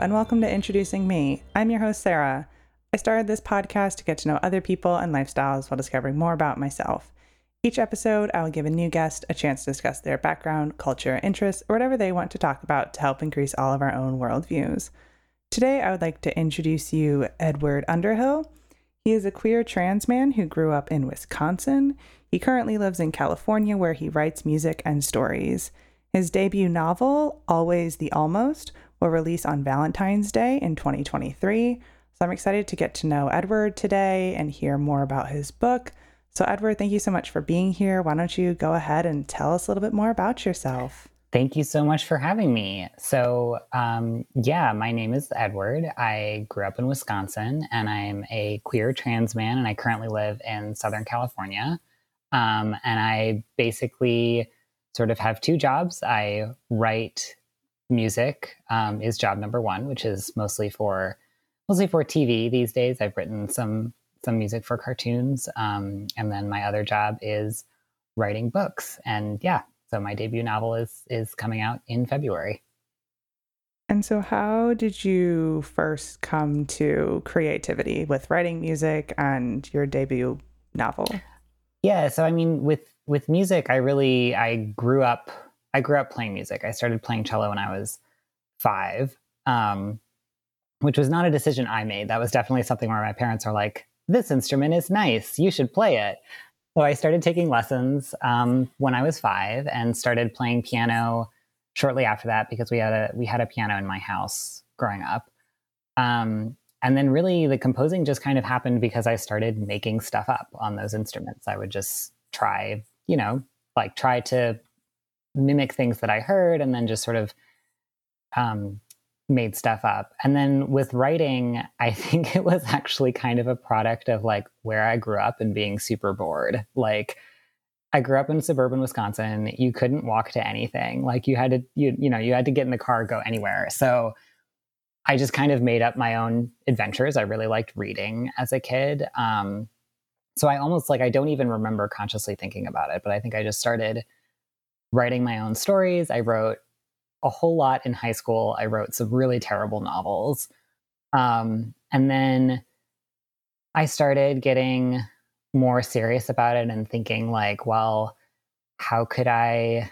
And welcome to Introducing Me. I'm your host, Sarah. I started this podcast to get to know other people and lifestyles while discovering more about myself. Each episode, I will give a new guest a chance to discuss their background, culture, interests, or whatever they want to talk about to help increase all of our own worldviews. Today, I would like to introduce you Edward Underhill. He is a queer trans man who grew up in Wisconsin. He currently lives in California where he writes music and stories. His debut novel, Always the Almost, will release on Valentine's Day in 2023. So I'm excited to get to know Edward today and hear more about his book. So, Edward, thank you so much for being here. Why don't you go ahead and tell us a little bit more about yourself? Thank you so much for having me. So, um, yeah, my name is Edward. I grew up in Wisconsin and I'm a queer trans man, and I currently live in Southern California. Um, and I basically sort of have two jobs. I write music um, is job number one, which is mostly for mostly for TV these days. I've written some some music for cartoons, um, and then my other job is writing books. And yeah, so my debut novel is is coming out in February. And so, how did you first come to creativity with writing music and your debut novel? Yeah, so I mean, with with music, I really I grew up I grew up playing music. I started playing cello when I was five, um, which was not a decision I made. That was definitely something where my parents are like, "This instrument is nice. You should play it." So I started taking lessons um, when I was five and started playing piano shortly after that because we had a we had a piano in my house growing up. Um, and then really the composing just kind of happened because I started making stuff up on those instruments. I would just try, you know, like try to mimic things that I heard and then just sort of um, made stuff up. And then with writing, I think it was actually kind of a product of like where I grew up and being super bored. Like I grew up in suburban Wisconsin. You couldn't walk to anything. Like you had to you you know, you had to get in the car go anywhere. So I just kind of made up my own adventures. I really liked reading as a kid. Um, so I almost like I don't even remember consciously thinking about it, but I think I just started writing my own stories. I wrote a whole lot in high school. I wrote some really terrible novels. Um, and then I started getting more serious about it and thinking like, well, how could I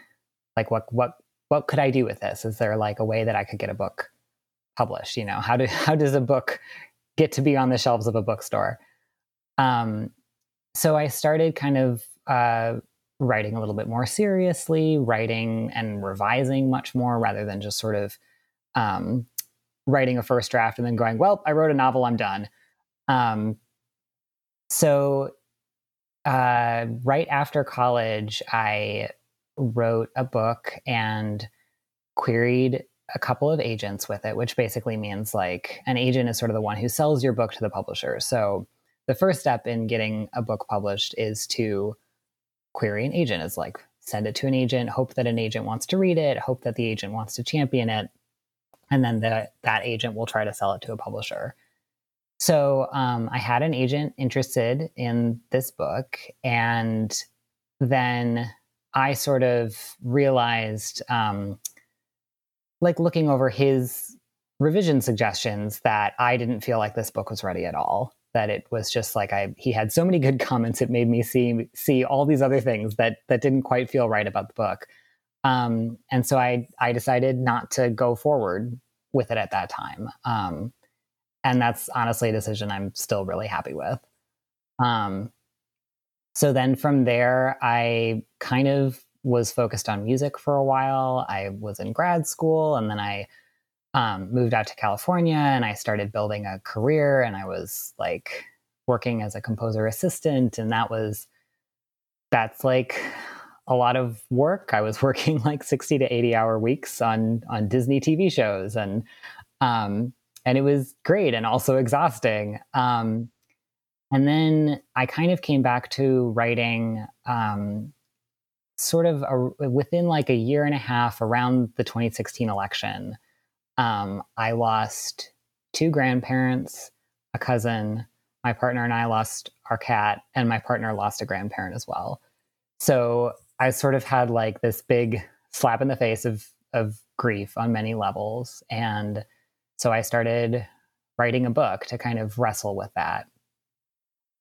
like what what what could I do with this? Is there like a way that I could get a book published? You know, how do how does a book get to be on the shelves of a bookstore? Um, so I started kind of uh, writing a little bit more seriously, writing and revising much more rather than just sort of um, writing a first draft and then going, well, I wrote a novel, I'm done. Um, so, uh, right after college, I wrote a book and queried a couple of agents with it, which basically means like an agent is sort of the one who sells your book to the publisher. So, the first step in getting a book published is to query an agent is like send it to an agent, hope that an agent wants to read it, hope that the agent wants to champion it, and then the, that agent will try to sell it to a publisher. So um, I had an agent interested in this book, and then I sort of realized, um, like looking over his revision suggestions, that I didn't feel like this book was ready at all that it was just like I he had so many good comments it made me see see all these other things that that didn't quite feel right about the book. Um, and so I I decided not to go forward with it at that time. Um, and that's honestly a decision I'm still really happy with. Um, so then from there, I kind of was focused on music for a while. I was in grad school and then I um, moved out to California and I started building a career and I was like working as a composer assistant and that was that's like a lot of work. I was working like 60 to 80 hour weeks on on Disney TV shows and um and it was great and also exhausting. Um and then I kind of came back to writing um sort of a, within like a year and a half around the 2016 election. Um, I lost two grandparents, a cousin, my partner and I lost our cat, and my partner lost a grandparent as well. So I sort of had like this big slap in the face of of grief on many levels. And so I started writing a book to kind of wrestle with that.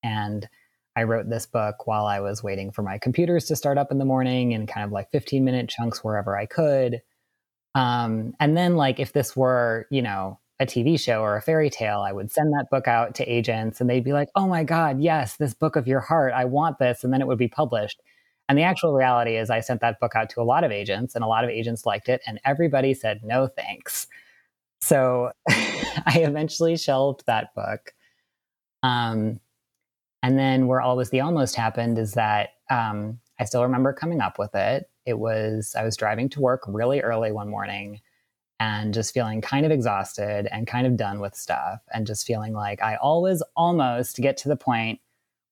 And I wrote this book while I was waiting for my computers to start up in the morning in kind of like 15 minute chunks wherever I could. Um, and then, like, if this were, you know, a TV show or a fairy tale, I would send that book out to agents and they'd be like, oh my God, yes, this book of your heart, I want this. And then it would be published. And the actual reality is, I sent that book out to a lot of agents and a lot of agents liked it. And everybody said, no thanks. So I eventually shelved that book. Um, and then where Always the Almost happened is that um, I still remember coming up with it. It was, I was driving to work really early one morning and just feeling kind of exhausted and kind of done with stuff and just feeling like I always almost get to the point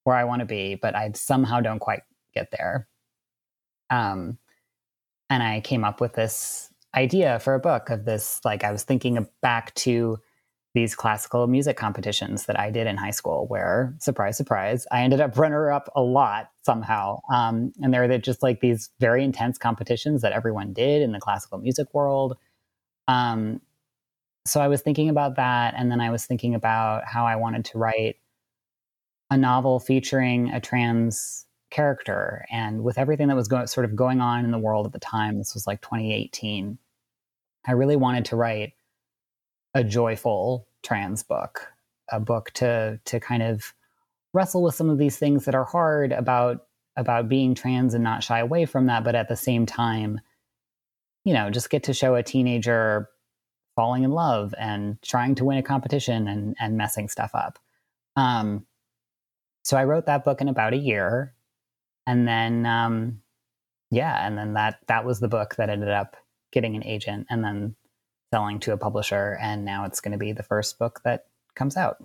where I want to be, but I somehow don't quite get there. Um, and I came up with this idea for a book of this, like I was thinking back to these classical music competitions that I did in high school, where surprise, surprise, I ended up runner up a lot somehow. Um, and there were just like these very intense competitions that everyone did in the classical music world. Um, so I was thinking about that, and then I was thinking about how I wanted to write a novel featuring a trans character. And with everything that was go- sort of going on in the world at the time, this was like 2018. I really wanted to write a joyful trans book, a book to to kind of wrestle with some of these things that are hard about about being trans and not shy away from that, but at the same time, you know, just get to show a teenager falling in love and trying to win a competition and and messing stuff up. Um, so I wrote that book in about a year, and then um, yeah, and then that that was the book that ended up getting an agent, and then selling to a publisher, and now it's going to be the first book that comes out.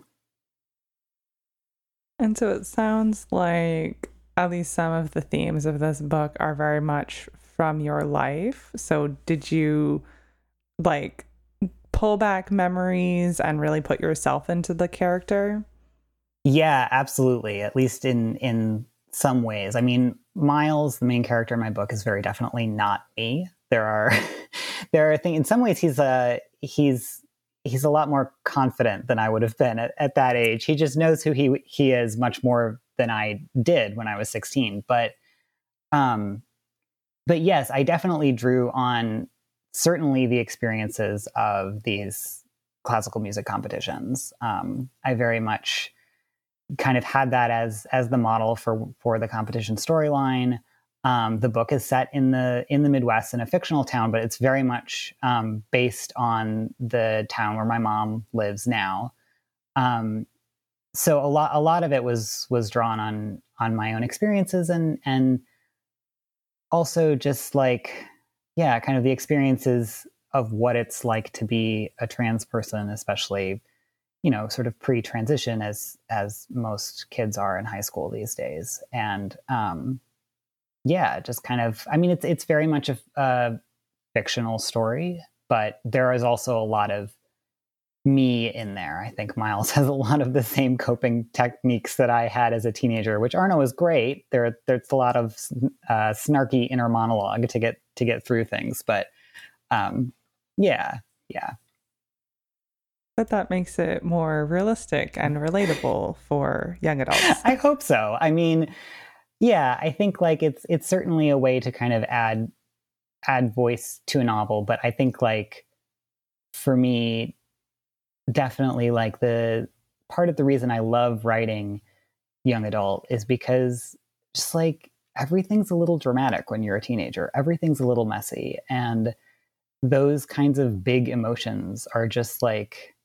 And so it sounds like at least some of the themes of this book are very much from your life. So did you like pull back memories and really put yourself into the character? Yeah, absolutely. At least in in some ways. I mean, Miles, the main character in my book, is very definitely not me. There are there are things in some ways he's a he's he's a lot more confident than I would have been at, at that age. He just knows who he he is much more than I did when I was 16. But um but yes, I definitely drew on certainly the experiences of these classical music competitions. Um, I very much kind of had that as as the model for for the competition storyline. Um, the book is set in the in the Midwest in a fictional town, but it's very much um, based on the town where my mom lives now. Um, so a lot a lot of it was was drawn on on my own experiences and and also just like yeah, kind of the experiences of what it's like to be a trans person, especially you know sort of pre-transition as as most kids are in high school these days and um yeah, just kind of. I mean, it's it's very much a, a fictional story, but there is also a lot of me in there. I think Miles has a lot of the same coping techniques that I had as a teenager, which aren't always great. There, there's a lot of uh, snarky inner monologue to get to get through things, but um, yeah, yeah. But that makes it more realistic and relatable for young adults. I hope so. I mean, yeah, I think like it's it's certainly a way to kind of add add voice to a novel, but I think like for me definitely like the part of the reason I love writing young adult is because just like everything's a little dramatic when you're a teenager. Everything's a little messy and those kinds of big emotions are just like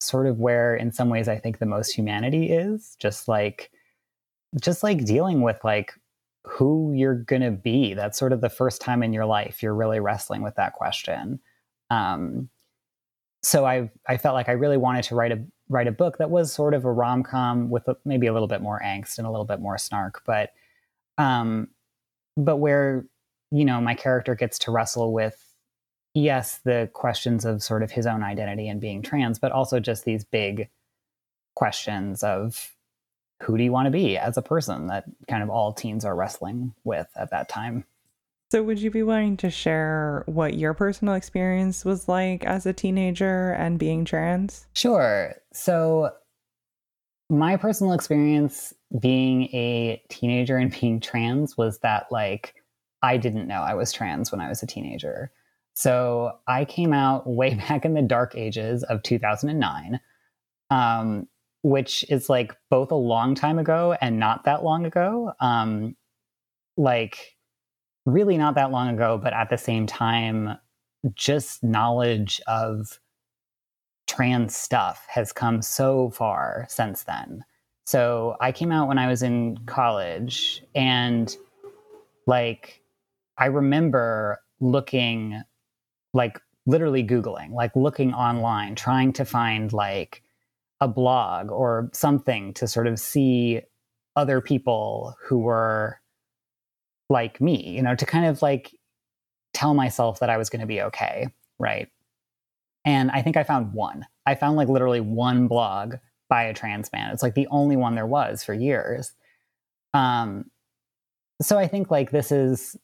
sort of where in some ways I think the most humanity is, just like just like dealing with like who you're going to be. That's sort of the first time in your life you're really wrestling with that question. Um, so I I felt like I really wanted to write a write a book that was sort of a rom com with a, maybe a little bit more angst and a little bit more snark, but um, but where you know my character gets to wrestle with yes the questions of sort of his own identity and being trans, but also just these big questions of who do you want to be as a person that kind of all teens are wrestling with at that time. So, would you be willing to share what your personal experience was like as a teenager and being trans? Sure. So, my personal experience being a teenager and being trans was that, like, I didn't know I was trans when I was a teenager. So, I came out way back in the dark ages of 2009, um, which is like both a long time ago and not that long ago. Um, like, really not that long ago, but at the same time, just knowledge of trans stuff has come so far since then. So I came out when I was in college and like I remember looking like literally googling, like looking online trying to find like a blog or something to sort of see other people who were like me, you know, to kind of like tell myself that I was going to be okay, right? And I think I found one. I found like literally one blog by a trans man. It's like the only one there was for years. Um, so I think like this is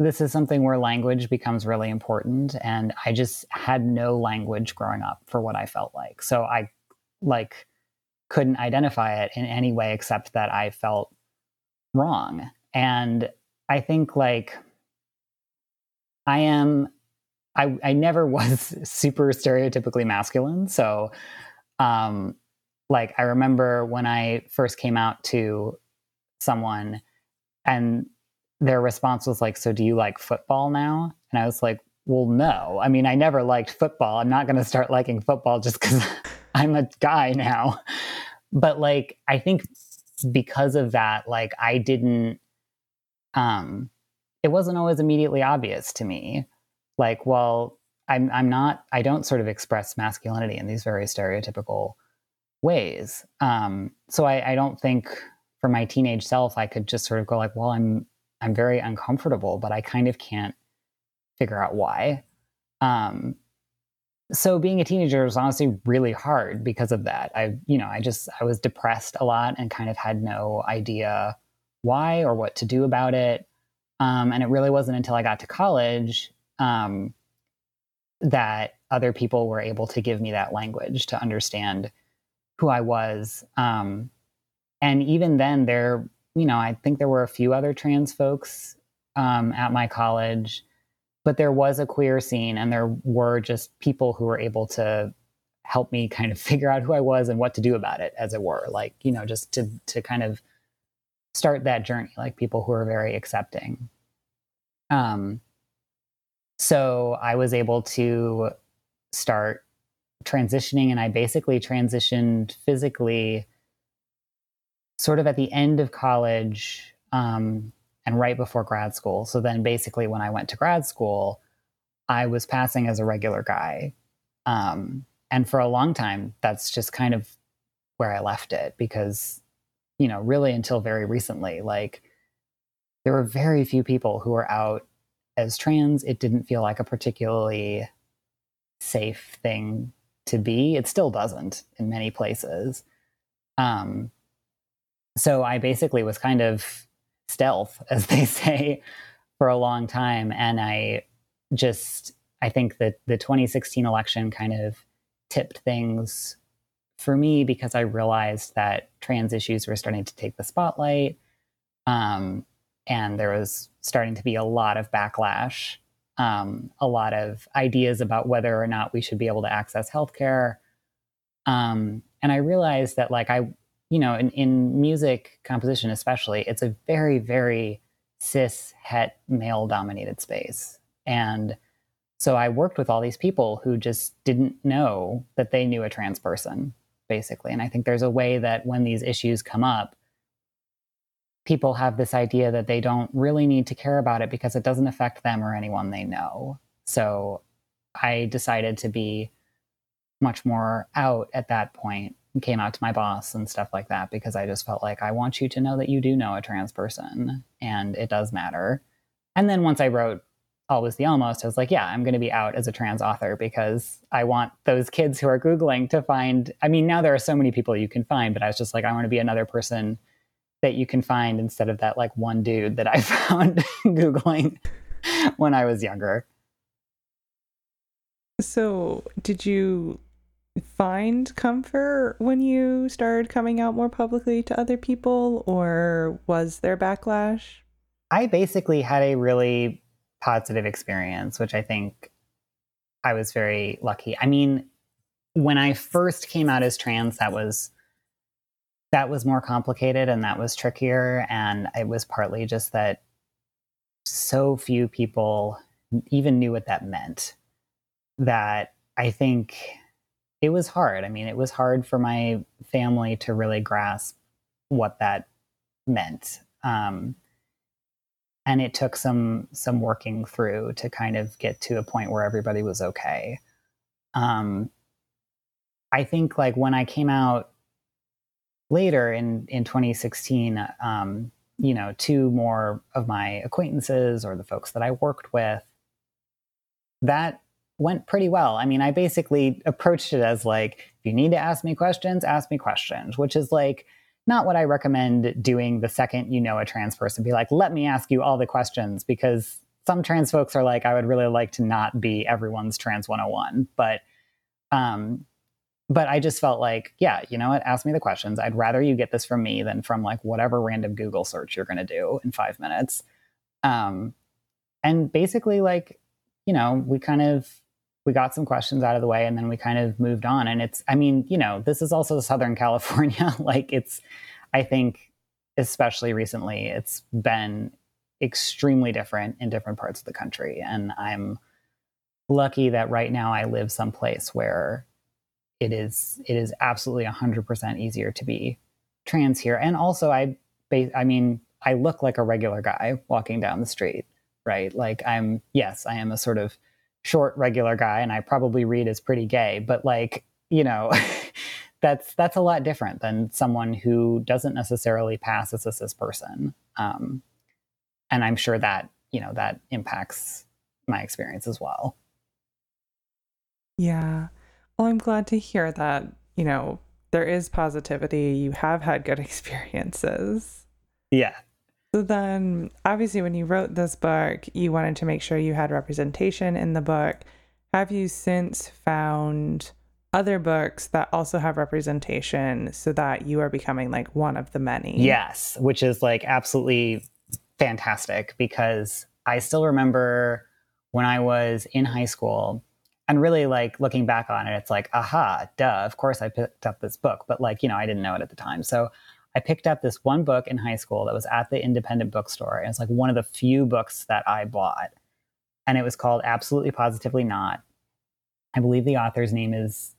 this is something where language becomes really important, and I just had no language growing up for what I felt like. So I like couldn't identify it in any way except that I felt wrong. And I think like I am I I never was super stereotypically masculine. So um like I remember when I first came out to someone and their response was like, So do you like football now? And I was like, Well, no. I mean, I never liked football. I'm not going to start liking football just because I'm a guy now. But like, I think because of that, like, I didn't um, it wasn't always immediately obvious to me. Like, well, I'm I'm not I don't sort of express masculinity in these very stereotypical ways. Um, so I, I don't think for my teenage self I could just sort of go like, well, I'm I'm very uncomfortable, but I kind of can't figure out why. Um, so being a teenager was honestly really hard because of that. I, you know, I just I was depressed a lot and kind of had no idea why or what to do about it. Um, and it really wasn't until I got to college um, that other people were able to give me that language to understand who I was. Um, and even then, there, you know, I think there were a few other trans folks um, at my college, but there was a queer scene, and there were just people who were able to help me kind of figure out who I was and what to do about it, as it were. Like, you know, just to to kind of start that journey, like people who are very accepting. Um, so I was able to start transitioning, and I basically transitioned physically sort of at the end of college um, and right before grad school. So then, basically, when I went to grad school, I was passing as a regular guy. Um, and for a long time, that's just kind of where I left it because you know, really until very recently, like there were very few people who were out as trans. It didn't feel like a particularly safe thing to be. It still doesn't in many places. Um, so I basically was kind of stealth, as they say, for a long time. And I just, I think that the 2016 election kind of tipped things for me because I realized that trans issues were starting to take the spotlight. Um, and there was starting to be a lot of backlash, um, a lot of ideas about whether or not we should be able to access healthcare. Um, and I realized that, like, I, you know, in, in music composition, especially, it's a very, very cis het male dominated space. And so I worked with all these people who just didn't know that they knew a trans person basically. And I think there's a way that when these issues come up, people have this idea that they don't really need to care about it because it doesn't affect them or anyone they know. So I decided to be much more out at that point came out to my boss and stuff like that because I just felt like I want you to know that you do know a trans person and it does matter. And then once I wrote always the almost, I was like, yeah, I'm going to be out as a trans author because I want those kids who are Googling to find. I mean, now there are so many people you can find, but I was just like, I want to be another person that you can find instead of that like one dude that I found Googling. when I was younger. So, did you find comfort when you started coming out more publicly to other people, or was there backlash? I basically had a really positive experience, which I think I was very lucky. I mean, when I first came out as trans, that was that was more complicated and that was trickier and it was partly just that so few people even knew what that meant that I think it was hard. I mean, it was hard for my family to really grasp what that meant. Um, and it took some some working through to kind of get to a point where everybody was okay um, i think like when i came out later in in 2016 um, you know two more of my acquaintances or the folks that i worked with that went pretty well i mean i basically approached it as like if you need to ask me questions ask me questions which is like not what I recommend doing the second you know a trans person. Be like, let me ask you all the questions because some trans folks are like, I would really like to not be everyone's trans 101. But um, but I just felt like, yeah, you know what? Ask me the questions. I'd rather you get this from me than from like whatever random Google search you're gonna do in five minutes. Um, and basically, like, you know, we kind of we got some questions out of the way and then we kind of moved on. And it's i mean you know this is also southern california. Like it's i think especially recently it's been extremely different in different parts of the country. And i'm lucky that right now i live someplace where it is it is absolutely 100% easier to be trans here. And also i i mean i look like a regular guy walking down the street right? Like i'm yes i am a sort of short regular guy and I probably read as pretty gay, but like, you know, that's that's a lot different than someone who doesn't necessarily pass as a cis person. Um, and I'm sure that, you know, that impacts my experience as well. Yeah. Well, I'm glad to hear that, you know, there is positivity. You have had good experiences. Yeah. So then, obviously, when you wrote this book, you wanted to make sure you had representation in the book. Have you since found other books that also have representation so that you are becoming like one of the many? Yes, which is like absolutely fantastic because I still remember when I was in high school and really like looking back on it, it's like, aha, duh, of course I picked up this book, but like, you know, I didn't know it at the time. So I picked up this one book in high school that was at the independent bookstore. And it's like one of the few books that I bought. And it was called Absolutely Positively Not. I believe the author's name is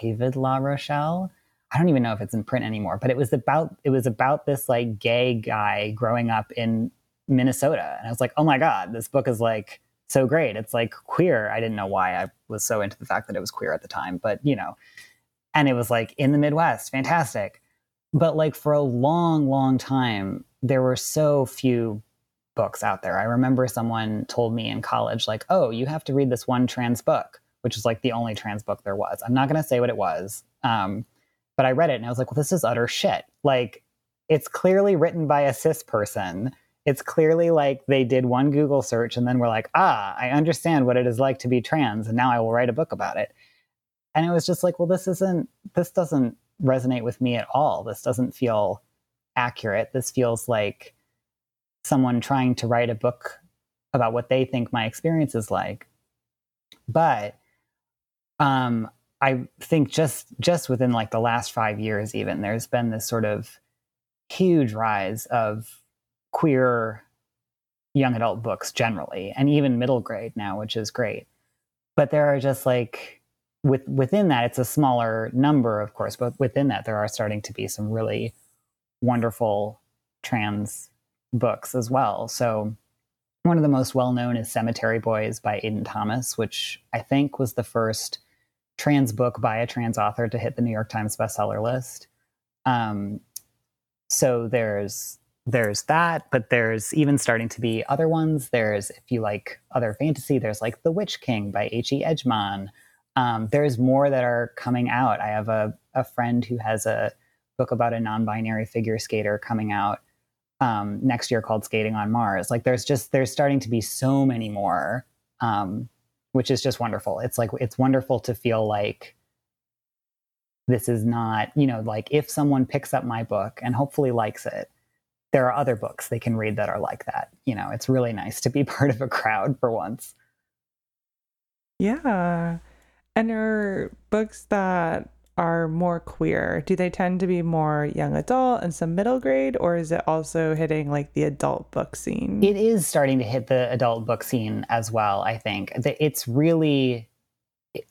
David LaRochelle. I don't even know if it's in print anymore, but it was about it was about this like gay guy growing up in Minnesota. And I was like, oh my God, this book is like so great. It's like queer. I didn't know why I was so into the fact that it was queer at the time, but you know, and it was like in the Midwest, fantastic but like for a long long time there were so few books out there. I remember someone told me in college like oh you have to read this one trans book which is like the only trans book there was. I'm not going to say what it was um, but i read it and i was like well this is utter shit. Like it's clearly written by a cis person. It's clearly like they did one google search and then we're like ah i understand what it is like to be trans and now i will write a book about it. And it was just like well this isn't this doesn't resonate with me at all. This doesn't feel accurate. This feels like someone trying to write a book about what they think my experience is like. But um, I think just just within like the last five years, even there's been this sort of huge rise of queer young adult books generally, and even middle grade now, which is great. But there are just like with within that, it's a smaller number, of course, but within that, there are starting to be some really wonderful trans books as well. So one of the most well known is Cemetery Boys by Aiden Thomas, which I think was the first trans book by a trans author to hit the New York Times bestseller list. Um, so there's there's that, but there's even starting to be other ones. There's if you like other fantasy, there's like The Witch King by H.E. Edgmon um, there's more that are coming out. I have a, a friend who has a book about a non binary figure skater coming out um, next year called Skating on Mars. Like there's just there's starting to be so many more, um, which is just wonderful. It's like it's wonderful to feel like this is not you know like if someone picks up my book and hopefully likes it there are other books they can read that are like that you know it's really nice to be part of a crowd for once yeah and are books that are more queer, do they tend to be more young adult and some middle grade, or is it also hitting like the adult book scene? It is starting to hit the adult book scene as well, I think. It's really,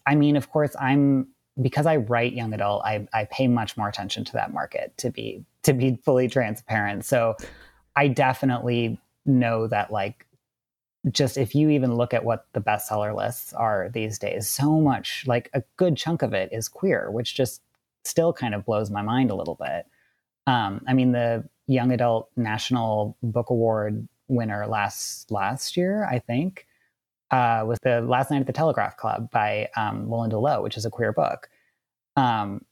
I mean, of course, I'm because I write young adult, I, I pay much more attention to that market to be to be fully transparent. So I definitely know that like just if you even look at what the bestseller lists are these days, so much like a good chunk of it is queer, which just still kind of blows my mind a little bit. Um, I mean, the Young Adult National Book Award winner last last year, I think, uh, was the Last Night at the Telegraph Club by um, Malinda Lo, which is a queer book. Um,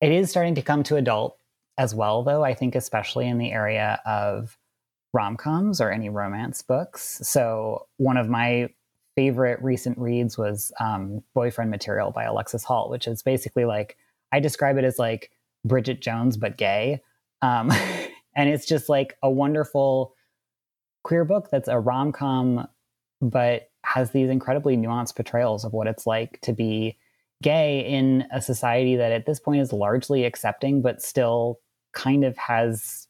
it is starting to come to adult as well, though. I think, especially in the area of rom coms or any romance books. So, one of my favorite recent reads was um, Boyfriend Material by Alexis Hall, which is basically like, I describe it as like Bridget Jones, but gay. Um, and it's just like a wonderful queer book that's a rom com, but has these incredibly nuanced portrayals of what it's like to be gay in a society that at this point is largely accepting, but still kind of has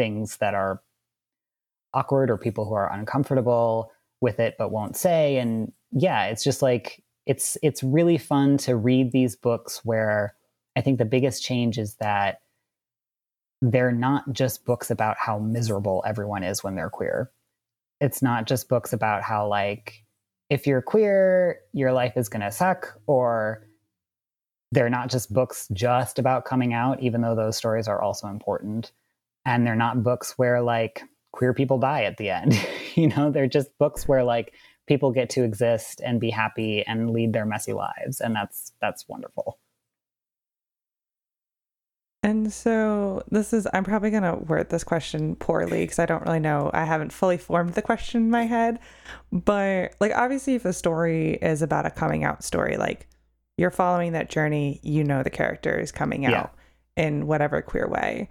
things that are awkward or people who are uncomfortable with it but won't say. And yeah it's just like it's it's really fun to read these books where i think the biggest change is that they're not just books about how miserable everyone is when they're queer. It's not just books about how like if you're queer your life is going to suck or they're not just books just about coming out even though those stories are also important and they're not books where like queer people die at the end. you know, they're just books where like people get to exist and be happy and lead their messy lives and that's that's wonderful. And so this is I'm probably going to word this question poorly because I don't really know. I haven't fully formed the question in my head. But like obviously if a story is about a coming out story like you're following that journey, you know the character is coming out yeah. in whatever queer way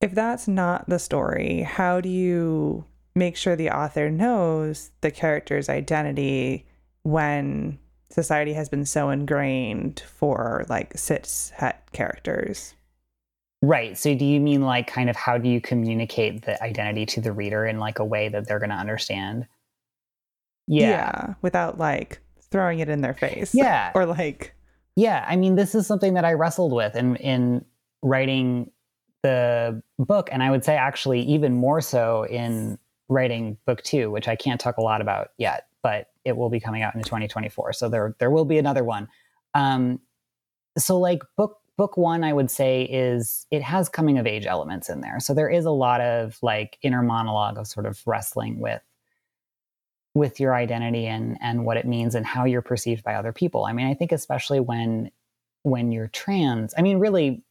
if that's not the story, how do you make sure the author knows the character's identity when society has been so ingrained for like cis het characters? Right. So do you mean like kind of how do you communicate the identity to the reader in like a way that they're going to understand? Yeah. yeah. Without like throwing it in their face. Yeah. or like Yeah, I mean this is something that I wrestled with in in writing the book, and I would say actually even more so in writing book two, which I can't talk a lot about yet, but it will be coming out in 2024. So there there will be another one. Um, so like book book one, I would say is it has coming of age elements in there. So there is a lot of like inner monologue of sort of wrestling with with your identity and and what it means and how you're perceived by other people. I mean, I think especially when when you're trans, I mean, really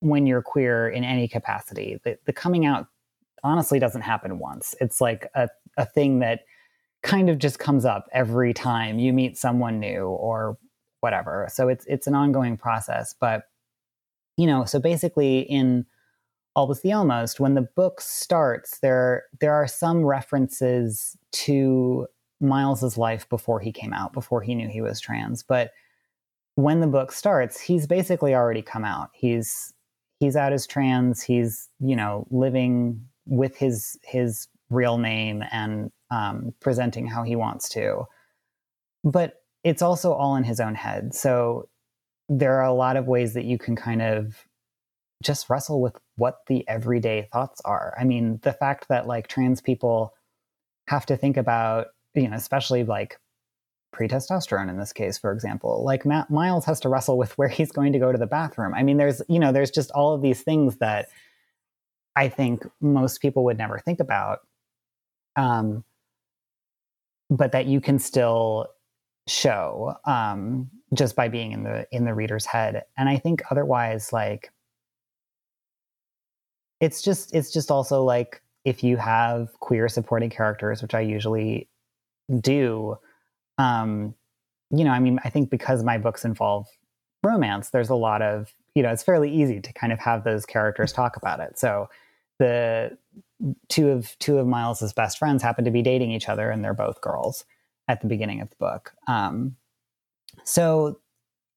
when you're queer in any capacity. The, the coming out honestly doesn't happen once. It's like a, a thing that kind of just comes up every time you meet someone new or whatever. So it's it's an ongoing process. But you know, so basically in Almost the Almost, when the book starts, there there are some references to Miles's life before he came out, before he knew he was trans. But when the book starts, he's basically already come out. He's he's out as trans. He's you know living with his his real name and um, presenting how he wants to. But it's also all in his own head. So there are a lot of ways that you can kind of just wrestle with what the everyday thoughts are. I mean, the fact that like trans people have to think about, you know, especially like pre-testosterone in this case for example. Like Matt miles has to wrestle with where he's going to go to the bathroom. I mean there's you know there's just all of these things that i think most people would never think about um, but that you can still show um, just by being in the in the reader's head. And i think otherwise like it's just it's just also like if you have queer supporting characters, which I usually do, um, you know, I mean, I think because my books involve romance, there's a lot of, you know, it's fairly easy to kind of have those characters talk about it. So the two of two of Miles's best friends happen to be dating each other, and they're both girls at the beginning of the book. Um, so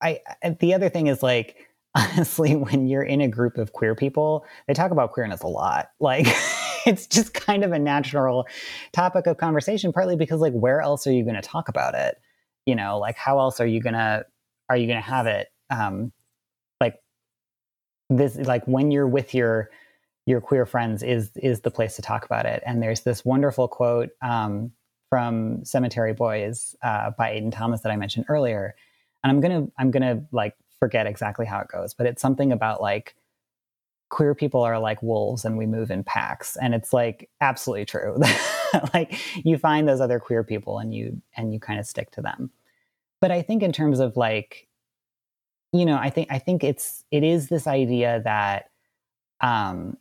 I the other thing is like honestly, when you're in a group of queer people, they talk about queerness a lot. Like it's just kind of a natural topic of conversation, partly because like where else are you going to talk about it? You know, like how else are you gonna are you gonna have it? Um, like this, like when you're with your your queer friends is is the place to talk about it. And there's this wonderful quote um, from Cemetery Boys uh, by Aiden Thomas that I mentioned earlier. And I'm gonna I'm gonna like forget exactly how it goes, but it's something about like queer people are like wolves and we move in packs. And it's like absolutely true. Like you find those other queer people and you and you kind of stick to them. But i think in terms of like you know i think i think it's it is this idea that um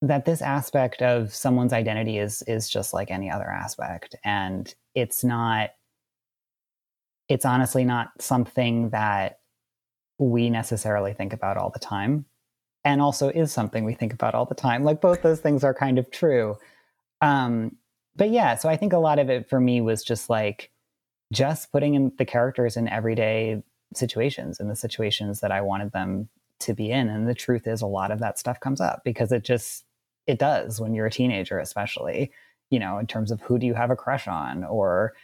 that this aspect of someone's identity is is just like any other aspect. And it's not it's honestly not something that we necessarily think about all the time and also is something we think about all the time. Like both those things are kind of true. Um, but yeah, so I think a lot of it for me was just like just putting in the characters in everyday situations in the situations that I wanted them to be in. And the truth is a lot of that stuff comes up because it just it does when you're a teenager, especially, you know, in terms of who do you have a crush on or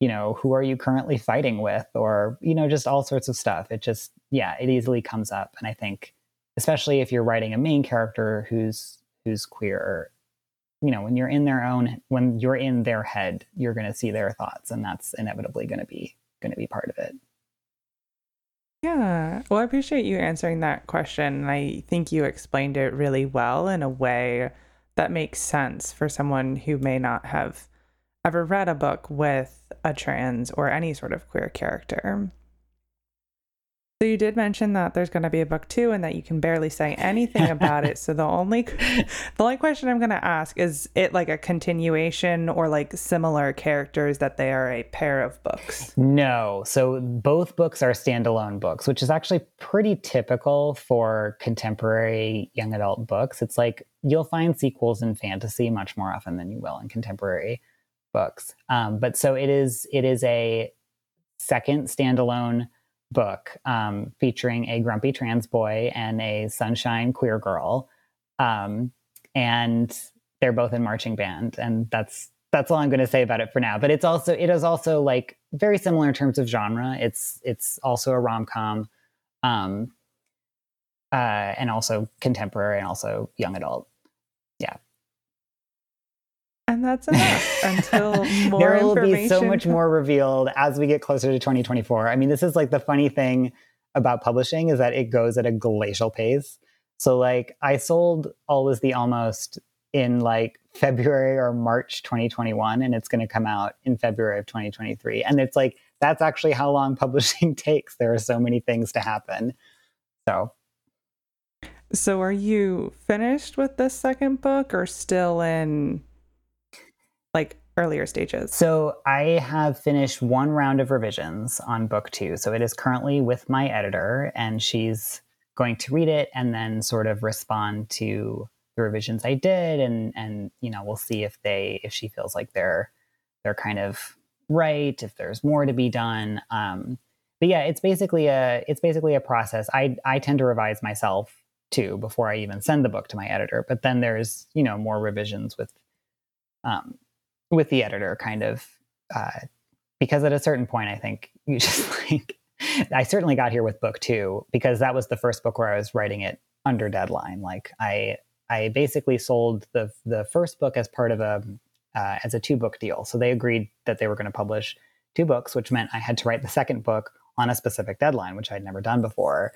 you know, who are you currently fighting with or, you know, just all sorts of stuff. It just, yeah, it easily comes up. And I think especially if you're writing a main character who's who's queer you know when you're in their own when you're in their head you're going to see their thoughts and that's inevitably going to be going to be part of it. Yeah. Well i appreciate you answering that question. I think you explained it really well in a way that makes sense for someone who may not have ever read a book with a trans or any sort of queer character so you did mention that there's going to be a book two and that you can barely say anything about it. So the only the only question I'm going to ask is it like a continuation or like similar characters that they are a pair of books? No. So both books are standalone books, which is actually pretty typical for contemporary young adult books. It's like you'll find sequels in fantasy much more often than you will in contemporary books. Um, but so it is it is a second standalone book um, featuring a grumpy trans boy and a sunshine queer girl. Um, and they're both in marching band. And that's that's all I'm going to say about it for now. But it's also it is also like very similar in terms of genre. It's it's also a rom com, um, uh, and also contemporary and also young adult. Yeah. And that's enough until more there will be so much more revealed as we get closer to 2024. I mean, this is like the funny thing about publishing is that it goes at a glacial pace. So like I sold all Always the Almost in like February or March 2021 and it's going to come out in February of 2023. And it's like that's actually how long publishing takes. There are so many things to happen. So So are you finished with the second book or still in like earlier stages? So I have finished one round of revisions on book two. So it is currently with my editor, and she's going to read it and then sort of respond to the revisions I did, and and you know we'll see if they if she feels like they're they're kind of right, if there's more to be done. Um, but yeah, it's basically a it's basically a process. I I tend to revise myself too before I even send the book to my editor. But then there's you know more revisions with um, with the editor kind of uh, because at a certain point i think you just like i certainly got here with book two because that was the first book where i was writing it under deadline. Like i i basically sold the the first book as part of a uh, as a two book deal. So they agreed that they were going to publish two books which meant i had to write the second book on a specific deadline which i'd never done before.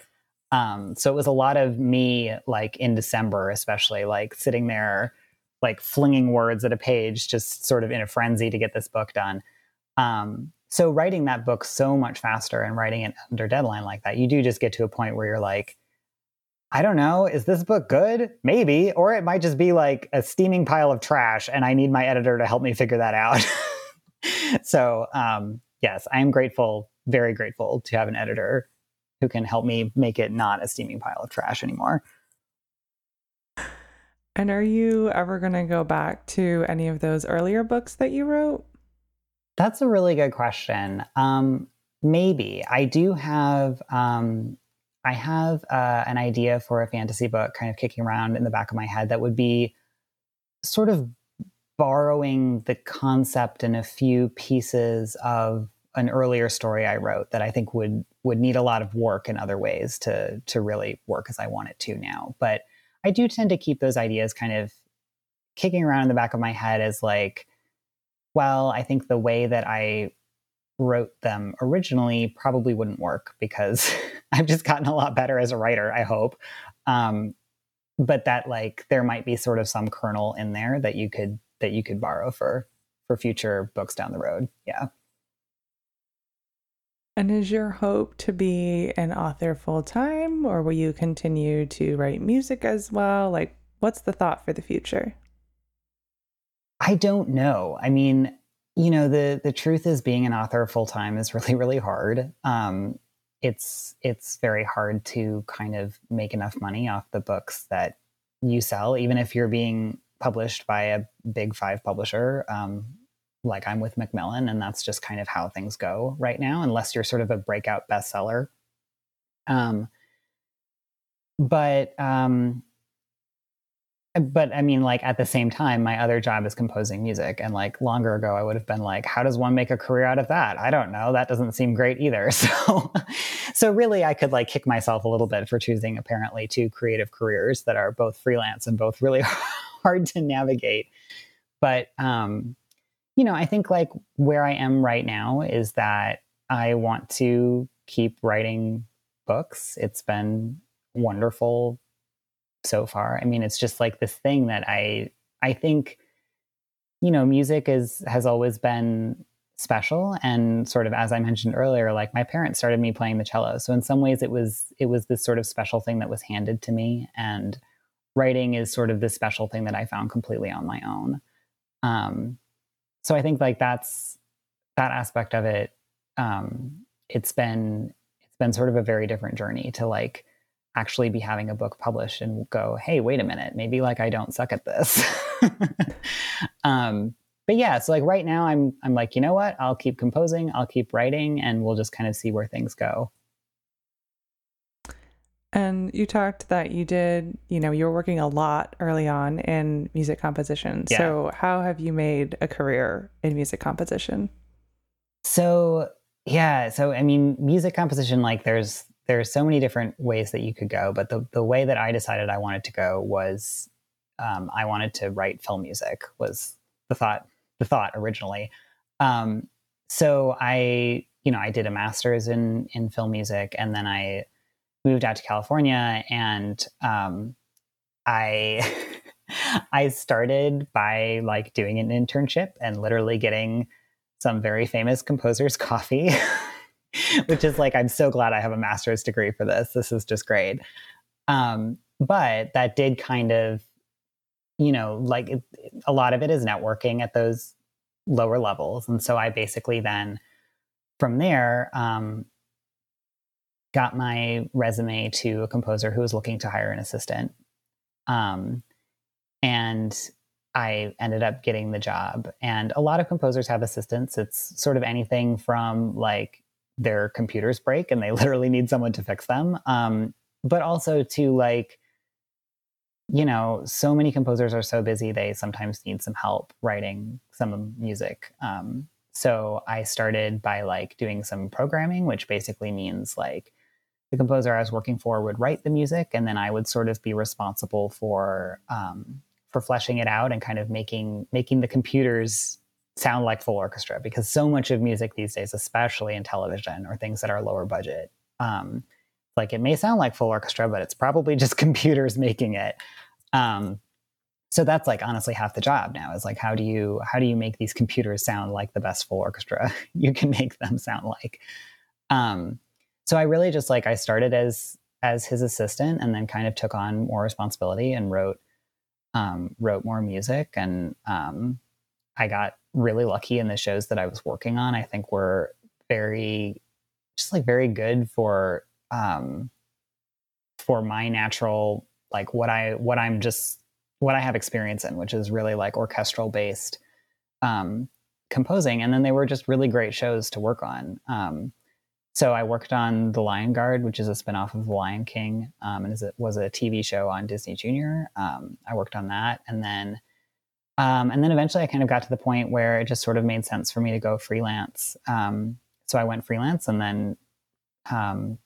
Um, so it was a lot of me like in december especially like sitting there like flinging words at a page, just sort of in a frenzy to get this book done. Um, so writing that book so much faster and writing it under deadline like that, you do just get to a point where you're like, I don't know. Is this book good? Maybe. Or it might just be like a steaming pile of trash and I need my editor to help me figure that out. so, um, yes, I am grateful, very grateful to have an editor who can help me make it not a steaming pile of trash anymore. And are you ever going to go back to any of those earlier books that you wrote? That's a really good question. Um, maybe I do have. Um, I have uh, an idea for a fantasy book, kind of kicking around in the back of my head, that would be sort of borrowing the concept and a few pieces of an earlier story I wrote that I think would would need a lot of work in other ways to to really work as I want it to now. But I do tend to keep those ideas kind of kicking around in the back of my head as like, well, I think the way that I wrote them originally probably wouldn't work because I've just gotten a lot better as a writer, I hope. Um, but that like there might be sort of some kernel in there that you could that you could borrow for for future books down the road. Yeah. And is your hope to be an author full time, or will you continue to write music as well? Like, what's the thought for the future? I don't know. I mean, you know, the the truth is, being an author full time is really, really hard. Um, it's it's very hard to kind of make enough money off the books that you sell, even if you're being published by a big five publisher. Um, like I'm with Macmillan, and that's just kind of how things go right now, unless you're sort of a breakout bestseller. Um, but um, but I mean, like at the same time, my other job is composing music, and like longer ago, I would have been like, how does one make a career out of that? I don't know. That doesn't seem great either. So, so really, I could like kick myself a little bit for choosing apparently two creative careers that are both freelance and both really hard to navigate. But um, you know, I think like where I am right now is that I want to keep writing books. It's been wonderful so far. I mean, it's just like this thing that I I think you know, music is has always been special and sort of as I mentioned earlier, like my parents started me playing the cello. So in some ways it was it was this sort of special thing that was handed to me and writing is sort of this special thing that I found completely on my own. Um, so I think like that's that aspect of it. Um, it's been it's been sort of a very different journey to like actually be having a book published and go, hey, wait a minute, maybe like I don't suck at this. um, but yeah, so like right now I'm I'm like, you know what? I'll keep composing, I'll keep writing, and we'll just kind of see where things go. And you talked that you did, you know, you were working a lot early on in music composition. Yeah. So, how have you made a career in music composition? So, yeah, so I mean, music composition like there's there's so many different ways that you could go, but the the way that I decided I wanted to go was um, I wanted to write film music was the thought the thought originally. Um, so I, you know, I did a master's in in film music, and then I moved out to California and um, I I started by like doing an internship and literally getting some very famous composers coffee, which is like I'm so glad I have a master's degree for this. This is just great. Um, but that did kind of, you know, like it, a lot of it is networking at those lower levels, and so I basically then from there um, got my resume to a composer who was looking to hire an assistant. Um, and I ended up getting the job. And a lot of composers have assistants. It's sort of anything from like their computers break and they literally need someone to fix them, um, but also to like, you know, so many composers are so busy, they sometimes need some help writing some music. Um, so I started by like doing some programming, which basically means like the composer I was working for would write the music, and then I would sort of be responsible for um, for fleshing it out and kind of making making the computers sound like full orchestra. Because so much of music these days, especially in television or things that are lower budget, um, like it may sound like full orchestra, but it's probably just computers making it. Um, so that's like honestly half the job now is like how do you how do you make these computers sound like the best full orchestra you can make them sound like um so I really just like I started as as his assistant and then kind of took on more responsibility and wrote um, wrote more music and um, I got really lucky in the shows that I was working on. I think were very just like very good for um, for my natural like what I what I'm just what I have experience in, which is really like orchestral based um, composing. And then they were just really great shows to work on. Um, so I worked on The Lion Guard, which is a spinoff of The Lion King, um, and it was a TV show on Disney Junior. Um, I worked on that, and then um, and then eventually I kind of got to the point where it just sort of made sense for me to go freelance. Um, so I went freelance, and then um,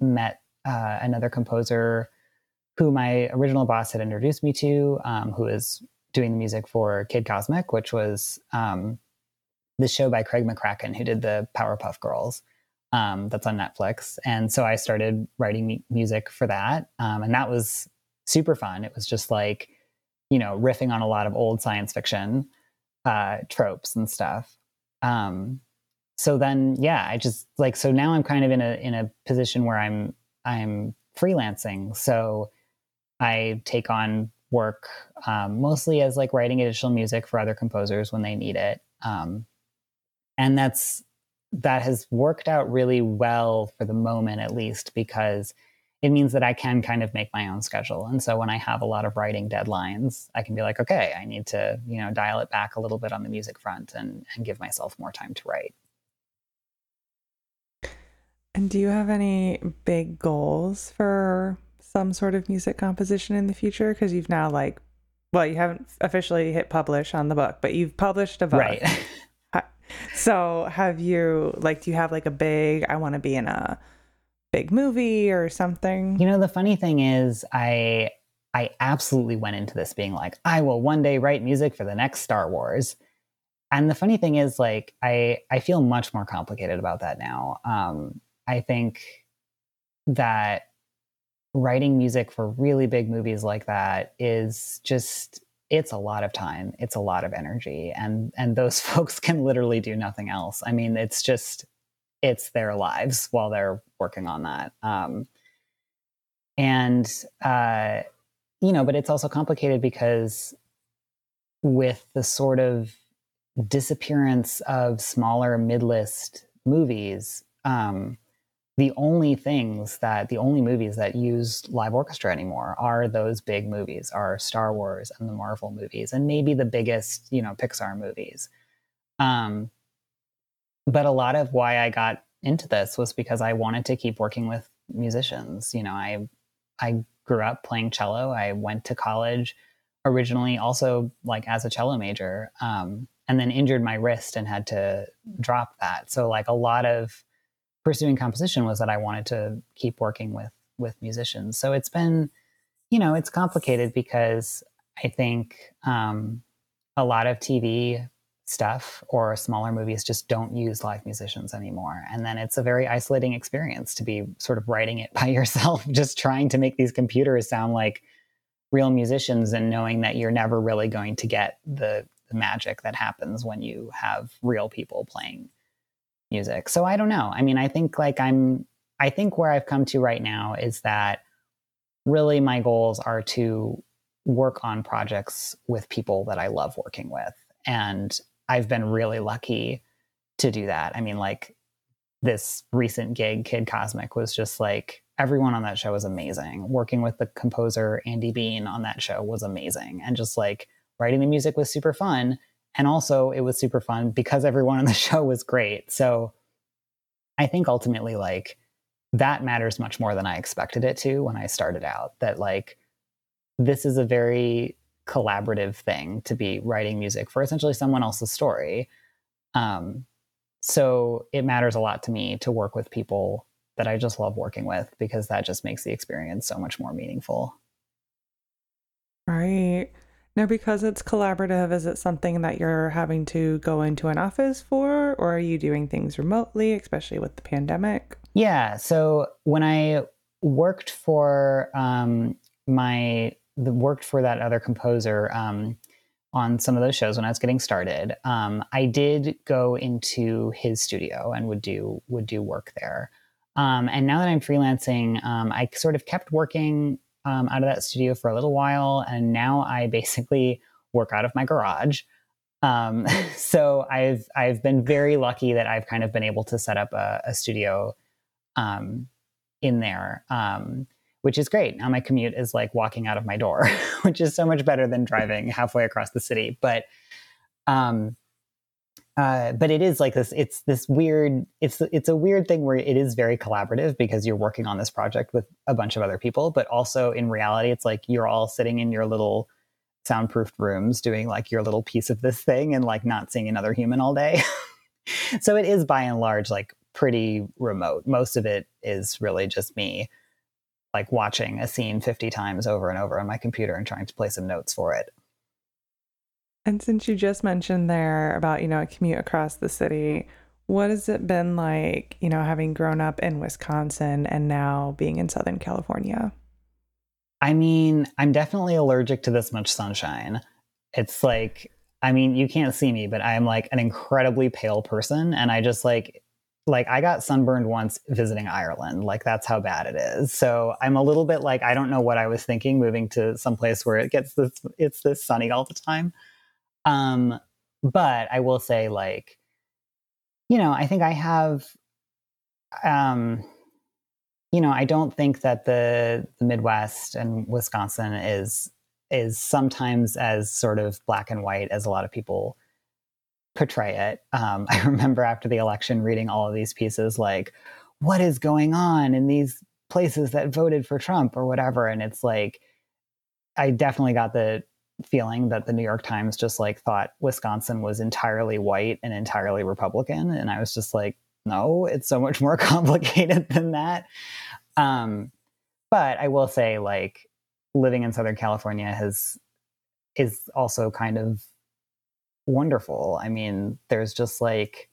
met uh, another composer who my original boss had introduced me to, um, who is doing the music for Kid Cosmic, which was the show by Craig McCracken, who did the Powerpuff Girls um, that's on Netflix. And so I started writing music for that. Um, and that was super fun. It was just like, you know, riffing on a lot of old science fiction uh, tropes and stuff. Um, so then, yeah, I just like, so now I'm kind of in a, in a position where I'm, I'm freelancing. So I take on work um, mostly as like writing additional music for other composers when they need it. Um, and that's that has worked out really well for the moment, at least, because it means that I can kind of make my own schedule. And so when I have a lot of writing deadlines, I can be like, okay, I need to, you know, dial it back a little bit on the music front and, and give myself more time to write. And do you have any big goals for some sort of music composition in the future? Because you've now like, well, you haven't officially hit publish on the book, but you've published a book. Right. So have you like do you have like a big I want to be in a big movie or something? You know, the funny thing is I I absolutely went into this being like, I will one day write music for the next Star Wars. And the funny thing is like I I feel much more complicated about that now. Um I think that writing music for really big movies like that is just it's a lot of time it's a lot of energy and and those folks can literally do nothing else. I mean it's just it's their lives while they're working on that. Um, and uh, you know but it's also complicated because with the sort of disappearance of smaller mid-list movies um, the only things that the only movies that use live orchestra anymore are those big movies are star wars and the marvel movies and maybe the biggest you know pixar movies. Um, but a lot of why i got into this was because i wanted to keep working with musicians you know i i grew up playing cello i went to college originally also like as a cello major um, and then injured my wrist and had to drop that. So like a lot of pursuing composition was that I wanted to keep working with with musicians. So it's been, you know, it's complicated because I think um, a lot of TV stuff or smaller movies just don't use live musicians anymore. And then it's a very isolating experience to be sort of writing it by yourself, just trying to make these computers sound like real musicians and knowing that you're never really going to get the, the magic that happens when you have real people playing music. So I don't know. I mean, I think like I'm, I think where I've come to right now is that really my goals are to work on projects with people that I love working with. And I've been really lucky to do that. I mean, like this recent gig, Kid Cosmic, was just like everyone on that show was amazing. Working with the composer Andy Bean on that show was amazing. And just like writing the music was super fun. And also, it was super fun because everyone on the show was great. So I think ultimately, like, that matters much more than I expected it to when I started out. That, like, this is a very collaborative thing to be writing music for essentially someone else's story. Um, so it matters a lot to me to work with people that I just love working with because that just makes the experience so much more meaningful. Right. Now, because it's collaborative, is it something that you're having to go into an office for, or are you doing things remotely, especially with the pandemic? Yeah. So when I worked for um, my the worked for that other composer um, on some of those shows when I was getting started, um, I did go into his studio and would do would do work there. Um, and now that I'm freelancing, um, I sort of kept working um, out of that studio for a little while, and now I basically work out of my garage. Um, so I've I've been very lucky that I've kind of been able to set up a, a studio um, in there, um, which is great. Now my commute is like walking out of my door, which is so much better than driving halfway across the city. But um, uh, but it is like this. It's this weird. It's it's a weird thing where it is very collaborative because you're working on this project with a bunch of other people, but also in reality, it's like you're all sitting in your little soundproofed rooms doing like your little piece of this thing and like not seeing another human all day. so it is by and large like pretty remote. Most of it is really just me like watching a scene 50 times over and over on my computer and trying to play some notes for it. And since you just mentioned there about, you know, a commute across the city, what has it been like, you know, having grown up in Wisconsin and now being in Southern California? I mean, I'm definitely allergic to this much sunshine. It's like, I mean, you can't see me, but I'm like an incredibly pale person. And I just like, like I got sunburned once visiting Ireland. Like that's how bad it is. So I'm a little bit like, I don't know what I was thinking moving to some place where it gets this, it's this sunny all the time. Um, but I will say like, you know, I think I have, um, you know, I don't think that the the Midwest and Wisconsin is is sometimes as sort of black and white as a lot of people portray it. Um, I remember after the election reading all of these pieces like, what is going on in these places that voted for Trump or whatever, and it's like, I definitely got the feeling that the New York Times just like thought Wisconsin was entirely white and entirely Republican, and I was just like, no, it's so much more complicated than that. Um, but I will say, like, living in Southern California has is also kind of wonderful. I mean, there's just like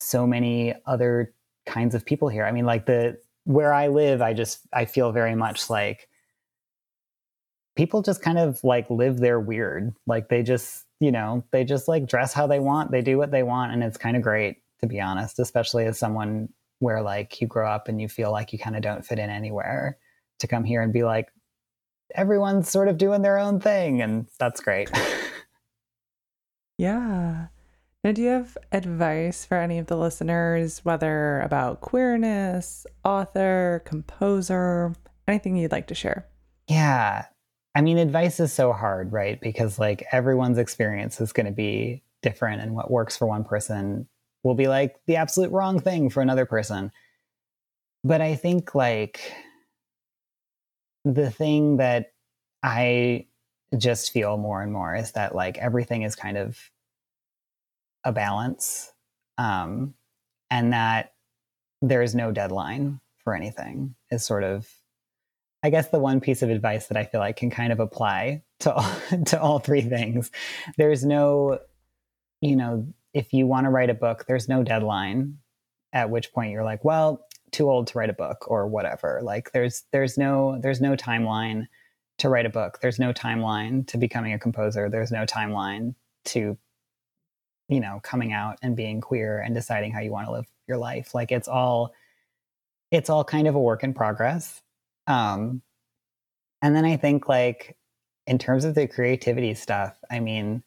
so many other kinds of people here. I mean, like the where I live, I just I feel very much like people just kind of like live their weird. Like they just, you know, they just like dress how they want, they do what they want, and it's kind of great to be honest, especially as someone where like you grow up and you feel like you kind of don't fit in anywhere to come here and be like everyone's sort of doing their own thing and that's great. yeah. Now, do you have advice for any of the listeners, whether about queerness, author, composer, anything you'd like to share? Yeah. I mean, advice is so hard, right? Because like everyone's experience is going to be different, and what works for one person will be like the absolute wrong thing for another person. But I think like the thing that I just feel more and more is that like everything is kind of a balance um, and that there is no deadline for anything is sort of I guess the one piece of advice that I feel like can kind of apply to all, to all three things. There's no, you know, if you want to write a book, there's no deadline at which point you're like, well, too old to write a book or whatever. Like there's there's no there's no timeline to write a book. There's no timeline to becoming a composer. There's no timeline to you know, coming out and being queer and deciding how you want to live your life. Like it's all it's all kind of a work in progress. Um and then I think like in terms of the creativity stuff, I mean,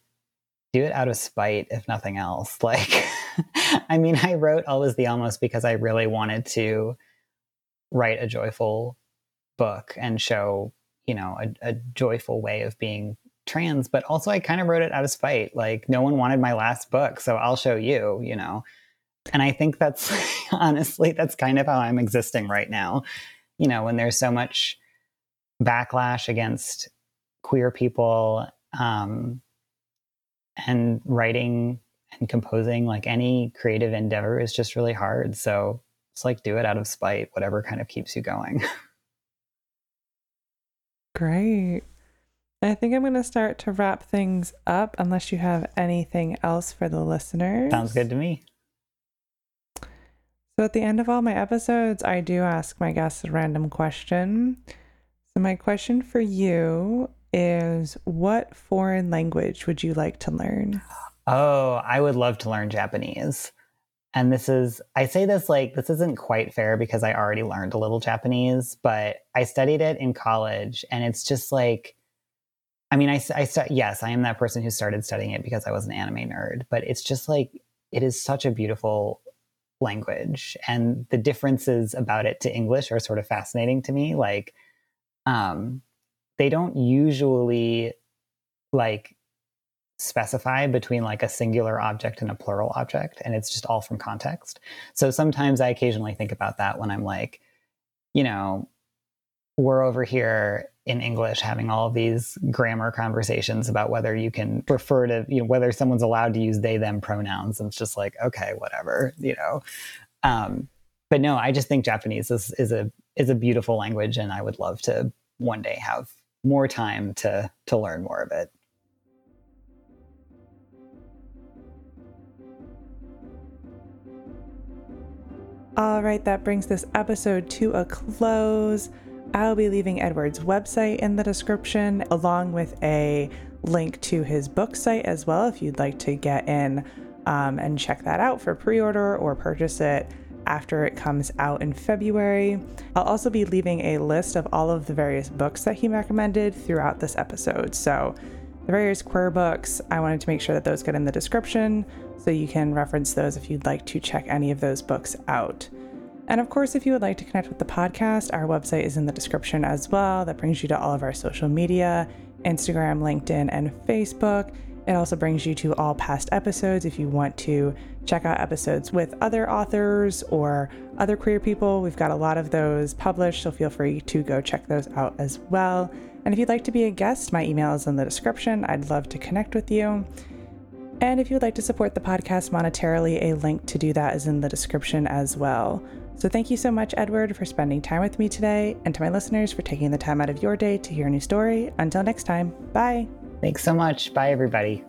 do it out of spite, if nothing else. Like, I mean, I wrote Always the Almost because I really wanted to write a joyful book and show, you know, a, a joyful way of being trans. But also, I kind of wrote it out of spite. Like, no one wanted my last book, so I'll show you, you know. And I think that's honestly, that's kind of how I'm existing right now. You know, when there's so much backlash against queer people, um, and writing and composing like any creative endeavor is just really hard. So it's like do it out of spite whatever kind of keeps you going. Great. I think i'm going to start to wrap things up unless you have anything else for the listeners. Sounds good to me so at the end of all my episodes i do ask my guests a random question so my question for you is what foreign language would you like to learn? Oh, I would love to learn Japanese. and this is I say this like this isn't quite fair because I already learned a little Japanese, but I studied it in college, and it's just like. I mean, I, I yes, I am that person who started studying it because I was an anime nerd, but it's just like it is such a beautiful language. And the differences about it to english are sort of fascinating to me. Like um they don't usually like specify between like a singular object and a plural object and it's just all from context. So sometimes i occasionally think about that when i'm like you know we're over here in English having all these grammar conversations about whether you can refer to, you know, whether someone's allowed to use they, them pronouns. And it's just like, okay, whatever, you know. Um, but no, I just think Japanese is, is a is a beautiful language and I would love to one day have more time to to learn more of it. All right, that brings this episode to a close. I'll be leaving Edward's website in the description, along with a link to his book site as well, if you'd like to get in um, and check that out for pre order or purchase it after it comes out in February. I'll also be leaving a list of all of the various books that he recommended throughout this episode. So, the various queer books, I wanted to make sure that those get in the description so you can reference those if you'd like to check any of those books out. And of course, if you would like to connect with the podcast, our website is in the description as well. That brings you to all of our social media Instagram, LinkedIn, and Facebook. It also brings you to all past episodes if you want to check out episodes with other authors or other queer people. We've got a lot of those published, so feel free to go check those out as well. And if you'd like to be a guest, my email is in the description. I'd love to connect with you. And if you'd like to support the podcast monetarily, a link to do that is in the description as well. So thank you so much, Edward, for spending time with me today, and to my listeners for taking the time out of your day to hear a new story. Until next time, bye. Thanks so much. Bye, everybody.